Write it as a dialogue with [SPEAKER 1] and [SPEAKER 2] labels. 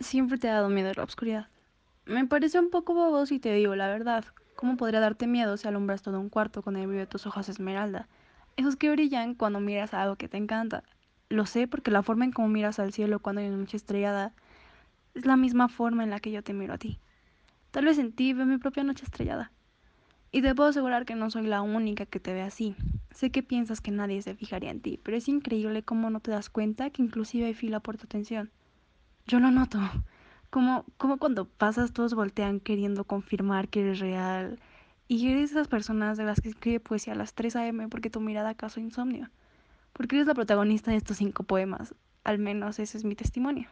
[SPEAKER 1] Siempre te ha dado miedo la oscuridad. Me parece un poco bobo si te digo la verdad. ¿Cómo podría darte miedo si alumbras todo un cuarto con el brillo de tus ojos esmeralda? Esos que brillan cuando miras a algo que te encanta. Lo sé porque la forma en cómo miras al cielo cuando hay una noche estrellada es la misma forma en la que yo te miro a ti. Tal vez en ti veo mi propia noche estrellada. Y te puedo asegurar que no soy la única que te ve así. Sé que piensas que nadie se fijaría en ti, pero es increíble cómo no te das cuenta que inclusive hay fila por tu atención. Yo lo noto. Como, como cuando pasas todos voltean queriendo confirmar que eres real. Y eres esas personas de las que escribe poesía a las 3 a.m. porque tu mirada causó insomnio. Porque eres la protagonista de estos cinco poemas. Al menos ese es mi testimonio.